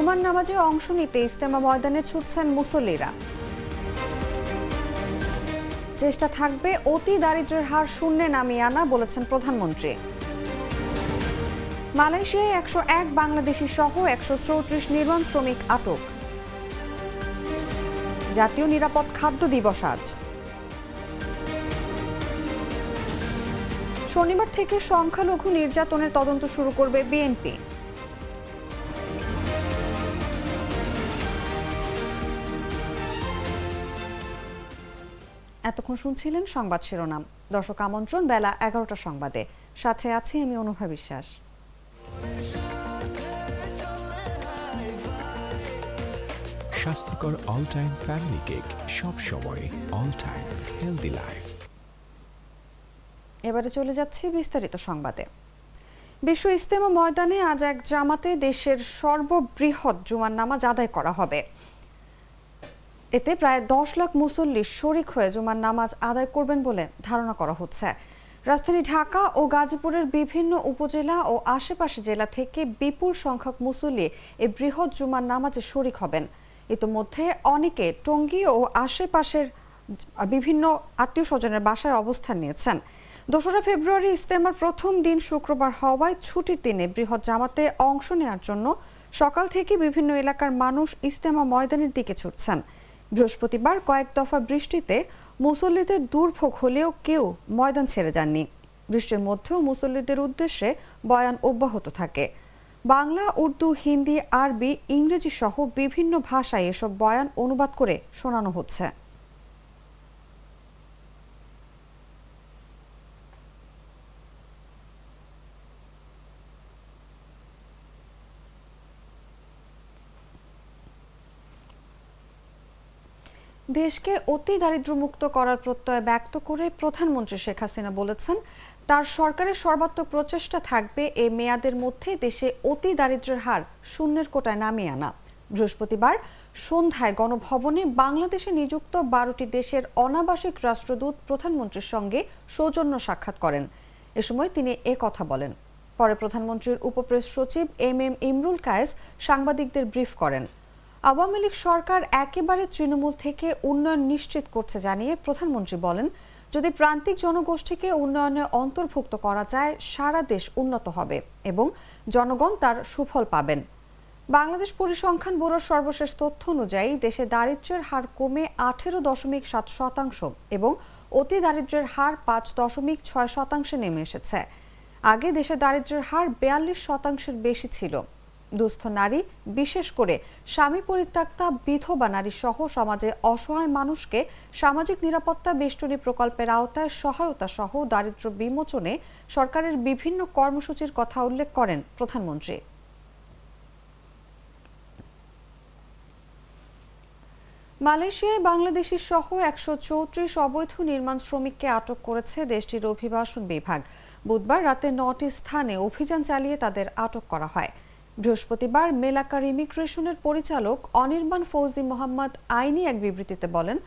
জুমার নামাজে অংশ নিতে ইস্তেমা ময়দানে ছুটছেন মুসল্লিরা। চেষ্টা থাকবে অতি দারিদ্র্যের হার শূন্যে নামিয়ে আনা, বলেছেন প্রধানমন্ত্রী। মালয়েশিয়ায় একশো এক বাংলাদেশি সহ একশো চৌত্রিশ নির্মাণ শ্রমিক আটক। জাতীয় নিরাপদ খাদ্য দিবস আজ। শনিবার থেকে সংখ্যালঘু নির্যাতনের তদন্ত শুরু করবে বিএনপি। এতক্ষণ শুনছিলেন সংবাদ শিরোনাম। দর্শক আমন্ত্রণ বেলা এগারোটা সংবাদে। সাথে আছি আমি অনুভা বিশ্বাস। স্বাস্থ্যকর অল টাইম ফ্যামিলি কেক সব সময় অল টাইম হেলদি লাইফ এবারে চলে যাচ্ছি বিস্তারিত সংবাদে। বিশ্ব ইস্তেমা ময়দানে আজ এক জামাতে দেশের সর্ববৃহৎ জুমার নামাজ আদায় করা হবে। এতে প্রায় দশ লাখ মুসল্লি শরিক হয়ে জুমার নামাজ আদায় করবেন বলে ধারণা করা হচ্ছে। রাজধানী ঢাকা ও গাজীপুরের বিভিন্ন উপজেলা ও আশেপাশে জেলা থেকে বিপুল সংখ্যক মুসল্লি এই বৃহৎ জুমার নামাজে শরিক হবেন। ইতোমধ্যে অনেকে টঙ্গী ও আশেপাশের বিভিন্ন আত্মীয় স্বজনের বাসায় অবস্থান নিয়েছেন। দোসরা ফেব্রুয়ারি ইস্তেমার প্রথম দিন শুক্রবার হওয়ায় ছুটির দিনে বৃহৎ জামাতে অংশ নেওয়ার জন্য সকাল থেকে বিভিন্ন এলাকার মানুষ ইস্তেমা ময়দানের দিকে ছুটছেন। বৃহস্পতিবার কয়েক দফা বৃষ্টিতে মুসল্লিদের দুর্ভোগ হলেও কেউ ময়দান ছেড়ে যাননি। বৃষ্টির মধ্যেও মুসল্লিদের উদ্দেশ্যে বয়ান অব্যাহত থাকে। বাংলা, উর্দু, হিন্দি, আরবি, ইংরেজি সহ বিভিন্ন ভাষায় এসব বয়ান অনুবাদ করে শোনানো হচ্ছে। দেশকে অতি দারিদ্র্যমুক্ত করার প্রত্যয় ব্যক্ত করে প্রধানমন্ত্রী শেখ হাসিনা বলেছেন, তার সরকারের সর্বাত্মক প্রচেষ্টা থাকবে এ মেয়াদের মধ্যে দেশে অতি দারিদ্র্যের হার শূন্যের কোটায় নামিয়ে আনা। বৃহস্পতিবার সন্ধ্যায় গণভবনে বাংলাদেশে নিযুক্ত বারোটি দেশের অনাবাসিক রাষ্ট্রদূত প্রধানমন্ত্রীর সঙ্গে সৌজন্য সাক্ষাৎ করেন। এ সময় তিনি এ কথা বলেন। পরে প্রধানমন্ত্রীর উপপ্রেস সচিব এম এম ইমরুল কায়েস সাংবাদিকদের ব্রিফ করেন। আওয়ামী লীগ সরকার একেবারে তৃণমূল থেকে উন্নয়ন নিশ্চিত করছে জানিয়ে প্রধানমন্ত্রী বলেন, যদি প্রান্তিক জনগোষ্ঠীকে উন্নয়নে অন্তর্ভুক্ত করা যায়, সারা দেশ উন্নত হবে এবং জনগণ তার সুফল পাবেন। বাংলাদেশ পরিসংখ্যান ব্যুরোর সর্বশেষ তথ্য অনুযায়ী, দেশে দারিদ্র্যের হার কমে আঠেরো দশমিক সাত শতাংশ এবং অতি দারিদ্র্যের হার পাঁচ দশমিক ছয় শতাংশে নেমে এসেছে। আগে দেশে দারিদ্র্যের হার বেয়াল্লিশ শতাংশের বেশি ছিল। দুস্থ নারী, বিশেষ করে স্বামী পরিত্যক্তা, বিধবা নারী সহ সমাজে অসহায় মানুষকে সামাজিক নিরাপত্তা বেষ্টনী প্রকল্পের আওতায় সহায়তা সহ দারিদ্র বিমোচনে সরকারের বিভিন্ন কর্মসূচির কথা উল্লেখ করেন প্রধানমন্ত্রী। মালয়েশিয়ায় বাংলাদেশি সহ একশো চৌত্রিশ অবৈধ নির্মাণ শ্রমিককে আটক করেছে দেশটির অভিবাসন বিভাগ। বুধবার রাতে নটি স্থানে অভিযান চালিয়ে তাদের আটক করা হয়। বৃহস্পতিবার মেলাকার ইমিগ্রেশনের পরিচালক অনির্বাণ ফৌজি মোহাম্মদ আইনি এক বিবৃতিতে বলেন,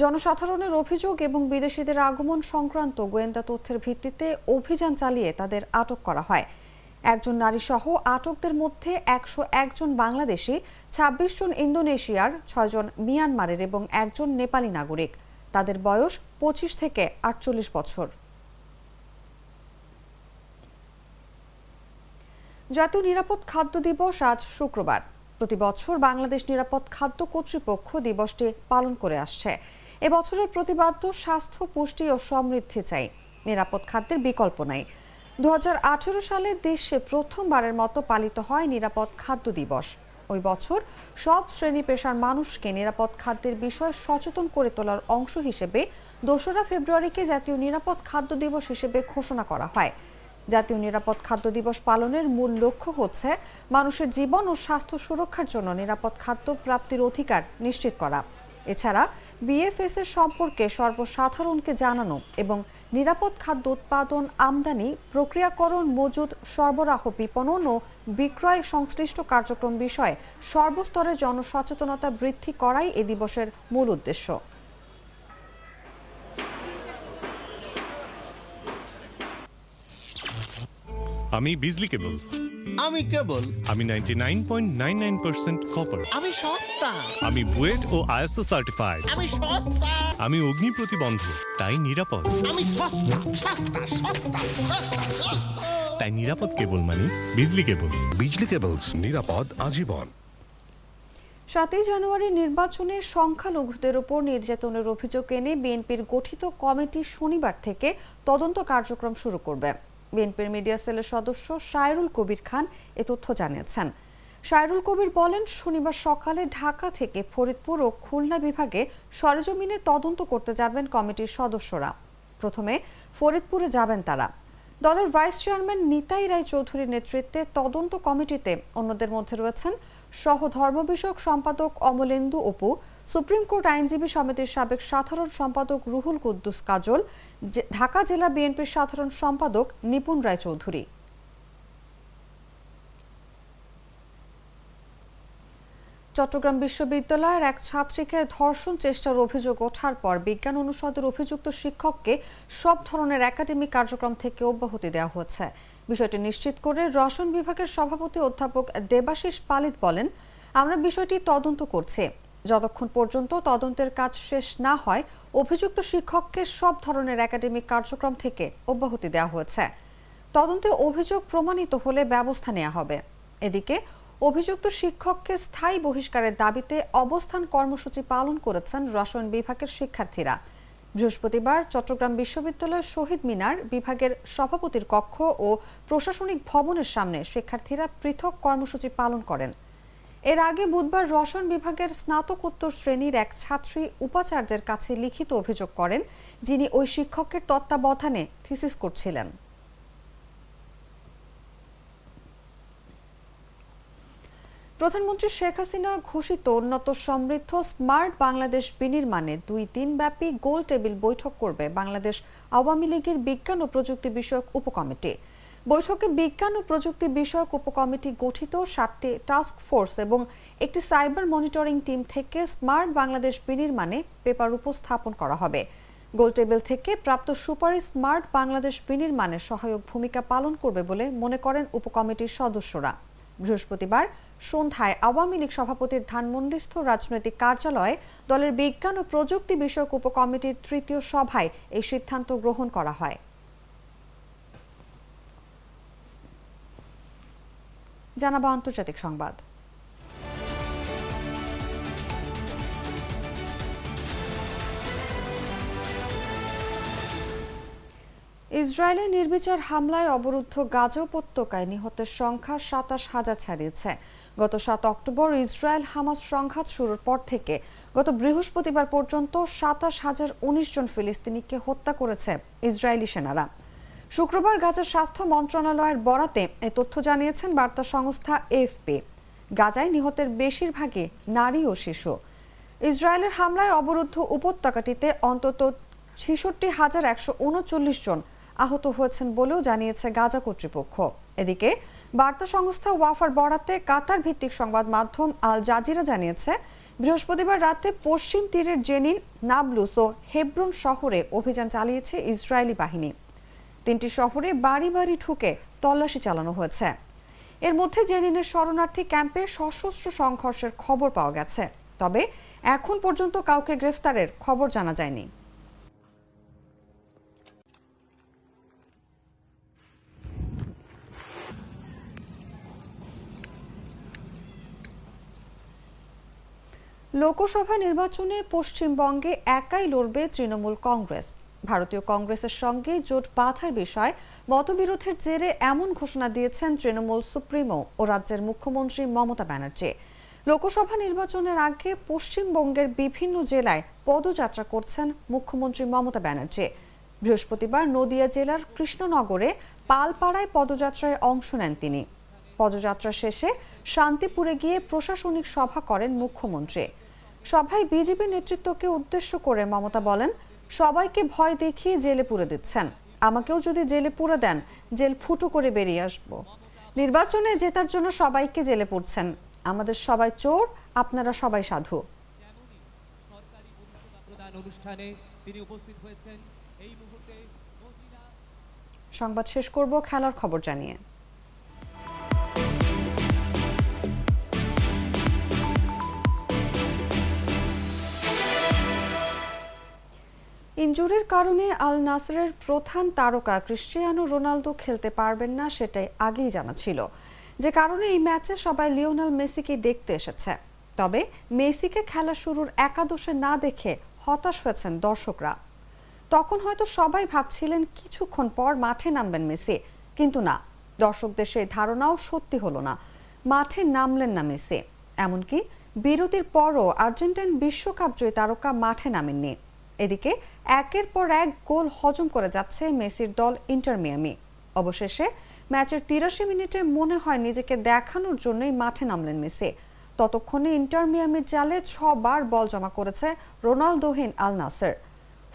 জনসাধারণের অভিযোগ এবং বিদেশিদের আগমন সংক্রান্ত গোয়েন্দা তথ্যের ভিত্তিতে অভিযান চালিয়ে তাদের আটক করা হয়। একজন নারী সহ আটকদের মধ্যে একশো একজন বাংলাদেশি, ছাব্বিশ জন ইন্দোনেশিয়ার ছয়জন মিয়ানমারের এবং একজন নেপালি নাগরিক। তাদের বয়স পঁচিশ থেকে আটচল্লিশ বছর। জাতীয় নিরাপদ খাদ্য দিবস আজ শুক্রবার। প্রতি বছর বাংলাদেশ নিরাপদ খাদ্য কর্তৃপক্ষ দিবসটি পালন করে আসছে। এবছরের প্রতিবাদ্য স্বাস্থ্য, পুষ্টি ও সমৃদ্ধি চাই। নিরাপদ খাদ্যের বিকল্প নাই। দু হাজার আঠারো সালে দেশে প্রথমবারের মতো পালিত হয় নিরাপদ খাদ্য দিবস। ওই বছর সব শ্রেণি পেশার মানুষকে নিরাপদ খাদ্যের বিষয়ে সচেতন করে তোলার অংশ হিসেবে দোসরা ফেব্রুয়ারিকে জাতীয় নিরাপদ খাদ্য দিবস হিসেবে ঘোষণা করা হয়। জাতীয় নিরাপদ খাদ্য দিবস পালনের মূল লক্ষ্য হচ্ছে মানুষের জীবন ও স্বাস্থ্য সুরক্ষার জন্য নিরাপদ খাদ্য প্রাপ্তির অধিকার নিশ্চিত করা। এছাড়া বিএফএস এর সম্পর্কে সর্বসাধারণকে জানানো এবং নিরাপদ খাদ্য উৎপাদন, আমদানি, প্রক্রিয়াকরণ, মজুদ, সরবরাহ, বিপণন ও বিক্রয় সংশ্লিষ্ট কার্যক্রম বিষয়ে সর্বস্তরে জনসচেতনতা বৃদ্ধি করাই এ দিবসের মূল উদ্দেশ্য। আমি বিজলি কেবলস। আমি কেবল। আমি ninety nine point nine nine percent copper আমি সস্তা। আমি বুয়েট ও আইএসও সার্টিফাইড আমি সস্তা। আমি অগ্নি প্রতিবন্ধ তাই নিরাপদ। আমি সস্তা সস্তা সস্তা সস্তা সস্তা। তাই নিরাপদ কেবল মানে বিজলি কেবলস। বিজলি কেবলস নিরাপদ আজীবন। সাতই জানুয়ারি নির্বাচনে সংখ্যালঘুদের উপর নির্যাতনের অভিযোগ এনে বিএনপির গঠিত কমিটি শনিবার থেকে তদন্ত কার্যক্রম শুরু করবে। বিএনপির মিডিয়া সেলের সদস্য সায়রুল কবির খান এ তথ্য জানিয়েছেন। সায়রুল কবির বলেন, শনিবার সকালে ঢাকা থেকে ফরিদপুর ও খুলনা বিভাগে সরেজমিনে তদন্ত করতে যাবেন কমিটির সদস্যরা। প্রথমে ফরিদপুরে যাবেন তারা। দলের ভাইস চেয়ারম্যান নিতাই রায় চৌধুরীর নেতৃত্বে তদন্ত কমিটিতে অন্যদের মধ্যে রয়েছেন সহ ধর্ম বিষয়ক সম্পাদক অমলেন্দু অপু সুপ্রিম কোর্ট আইনজীবী সমিতির সাবেক সাধারণ সম্পাদক রুহুল কুদ্দুস কাজল ঢাকা জেলা বিএনপির সাধারণ সম্পাদক নিপুণ রায় চৌধুরী চট্টগ্রাম বিশ্ববিদ্যালয়ের এক ছাত্রীকে ধর্ষণ চেষ্টার অভিযোগ ওঠার পর বিজ্ঞান অনুষদের অভিযুক্ত শিক্ষককে সব ধরনের একাডেমিক কার্যক্রম থেকে অব্যাহতি দেওয়া হয়েছে। বিষয়টি নিশ্চিত করে রসায়ন বিভাগের সভাপতি অধ্যাপক দেবাশিস পালিত বলেন, আমরা বিষয়টি তদন্ত করছি। যতক্ষণ পর্যন্ত তদন্তের কাজ শেষ না হয়, অভিযুক্ত শিক্ষককে সব ধরনের একাডেমিক কার্যক্রম থেকে অব্যাহতি দেওয়া হয়েছে। তদন্তে অভিযোগ প্রমাণিত হলে ব্যবস্থা নেওয়া হবে। এদিকে, অভিযুক্ত শিক্ষককে স্থায়ী বহিষ্কারের দাবিতে অবস্থান কর্মসূচি পালন করেছেন রসায়ন বিভাগের শিক্ষার্থীরা। বৃহস্পতিবার চট্টগ্রাম বিশ্ববিদ্যালয়ের শহীদ মিনার বিভাগের সভাপতির কক্ষ ও প্রশাসনিক ভবনের সামনে শিক্ষার্থীরা পৃথক কর্মসূচি পালন করেন। এর আগে বুধবার রসায়ন বিভাগের স্নাতকোত্তর শ্রেণির এক ছাত্রী উপাচার্যের কাছে লিখিত অভিযোগ করেন, যিনি ওই শিক্ষকের তত্ত্বাবধানে থিসিস করছিলেন। প্রধানমন্ত্রী শেখ হাসিনা ঘোষিত উন্নত সমৃদ্ধ স্মার্ট বাংলাদেশ বিনির্মাণে দুই দিনব্যাপী গোল টেবিল বৈঠক করবে বাংলাদেশ আওয়ামী লীগের বিজ্ঞান ও প্রযুক্তি বিষয়ক উপকমিটি। বৈঠকে বিজ্ঞান ও প্রযুক্তি বিষয়ক উপকমিটি গঠিত সাতটি টাস্ক ফোর্স এবং একটি সাইবার মনিটরিং টিম থেকে স্মার্ট বাংলাদেশ বিনির্মাণে পেপার উপস্থাপন করা হবে। গোল টেবিল থেকে প্রাপ্ত সুপারিশ স্মার্ট বাংলাদেশ বিনির্মাণে সহায়ক ভূমিকা পালন করবে বলে মনে করেন উপকমিটির সদস্যরা। বৃহস্পতিবার সন্ধ্যায় আওয়ামী লীগ সভাপতির ধানমন্ডিস্থ রাজনৈতিক কার্যালয়ে দলের বিজ্ঞান ও প্রযুক্তি বিষয়ক উপকমিটির তৃতীয় সভায় এই সিদ্ধান্ত গ্রহণ করা হয়। জানাব আন্তর্জাতিক সংবাদ। ইসরায়েলের নির্বিচার হামলায় অবরুদ্ধ গাজা উপত্যকায় নিহতের সংখ্যা সাতাশ হাজার ছাড়িয়েছে। গত সাত অক্টোবর ইসরায়েল হামাস সংঘাত শুরুর পর থেকে গত বৃহস্পতিবার পর্যন্ত সাতাশ হাজার উনিশ জন ফিলিস্তিনিকে হত্যা করেছে ইসরায়েলি সেনারা। শুক্রবার গাজার স্বাস্থ্য মন্ত্রণালয়ের বরাতে এ তথ্য জানিয়েছেন বার্তা সংস্থা এফপি। গাজায় নিহতের বেশিরভাগই নারী ও শিশু। ইসরায়েলের হামলায় অবরুদ্ধ উপত্যকাটিতে অন্তত ছেষট্টি হাজার একশো উনচল্লিশ জন আহত হয়েছেন বলেও জানিয়েছে গাজা কর্তৃপক্ষ। এদিকে বার্তা সংস্থা ওয়াফার বরাতে কাতার ভিত্তিক সংবাদ মাধ্যম আল জাজিরা জানিয়েছে, বৃহস্পতিবার রাতে পশ্চিম তীরের জেনিন, নাবলুস ও হেব্রন শহরে অভিযান চালিয়েছে ইসরায়েলি বাহিনী। তিনটি শহরে বাড়ি বাড়ি ঢুকে তল্লাশি চালানো হয়েছে। এর মধ্যে জেনিনের শরণার্থী ক্যাম্পে সশস্ত্র সংঘর্ষের খবর পাওয়া গেছে। তবে এখন পর্যন্ত কাউকে গ্রেফতারের খবর জানা যায়নি। লোকসভা নির্বাচনে পশ্চিমবঙ্গে একাই লড়বে তৃণমূল কংগ্রেস। ভারতীয় কংগ্রেসের সঙ্গে জোট বাঁধার বিষয়ে মতবিরোধের জেরে এমন ঘোষণা দিয়েছেন তৃণমূল সুপ্রিমো ও রাজ্যের মুখ্যমন্ত্রী মমতা ব্যানার্জি। লোকসভা নির্বাচনের আগে পশ্চিমবঙ্গের বিভিন্ন জেলায় পদযাত্রা করছেন মুখ্যমন্ত্রী মমতা ব্যানার্জি। বৃহস্পতিবার নদিয়া জেলার কৃষ্ণনগরে পালপাড়ায় পদযাত্রায় অংশ নেন তিনি। পদযাত্রা শেষে শান্তিপুরে গিয়ে প্রশাসনিক সভা করেন মুখ্যমন্ত্রী। সভায় বিজেপি নেতৃত্বকে উদ্দেশ্য করে মমতা বলেন সবাইকে ভয় দেখিয়ে জেলে পুরে দিচ্ছেন। আমাকেও যদি জেলে পুরে দেন, জেল ফুটো করে বেরিয়ে আসব। নির্বাচনে জেতার জন্য সবাইকে জেলে পুরছেন আমাদের সবাই চোর, আপনারা সবাই সাধু। সংবাদ শেষ করব, খেলার খবর জানিয়ে। ইনজুরির কারণে আল নাসরের প্রধান তারকা ক্রিস্টিয়ানো রোনালদো খেলতে পারবেন না সেটাই আগেই জানা ছিল। যে কারণে এই ম্যাচে সবাই লিওনাল মেসিকে দেখতে এসেছে। তবে মেসিকে খেলা শুরুর একাদশে না দেখে হতাশ হয়েছেন দর্শকরা। তখন হয়তো সবাই ভাবছিলেন, কিছুক্ষণ পর মাঠে নামবেন মেসি। কিন্তু না, দর্শকদের সেই ধারণাও সত্যি হলো না। মাঠে নামলেন না মেসি। এমনকি বিরতির পরও আর্জেন্টাইন বিশ্বকাপ জয়ী তারকা মাঠে নামেননি। এদিকে একের পর এক গোল হজম করে যাচ্ছে মেসির দল ইন্টার মিয়ামি। অবশেষে ম্যাচের তিরাশি মিনিটে মনে হয় নিজেকে দেখানোর জন্যই মাঠে নামলেন মেসি। ততক্ষণে ইন্টার মিয়ামির জালে ছবার বল জমা করেছে রোনালদোহীন আল নাসের।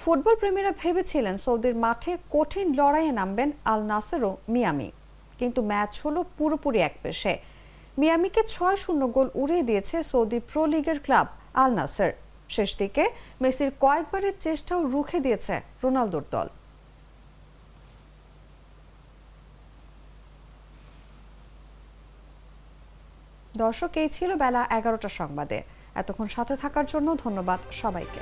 ফুটবল প্রেমীরা ভেবেছিলেন সৌদির মাঠে কঠিন লড়াইয়ে নামবেন আল নাসের ও মিয়ামি। কিন্তু ম্যাচ হলো পুরোপুরি এক পেশে। মিয়ামিকে ছয় শূন্য গোল উড়িয়ে দিয়েছে সৌদি প্রো লিগের ক্লাব আল নাসের। শেষ দিকে মেসির কয়েকবারের চেষ্টাও রুখে দিয়েছে রোনালদোর দল। দর্শক, এই ছিল বেলা এগারোটা সংবাদে। এতক্ষণ সাথে থাকার জন্য ধন্যবাদ সবাইকে।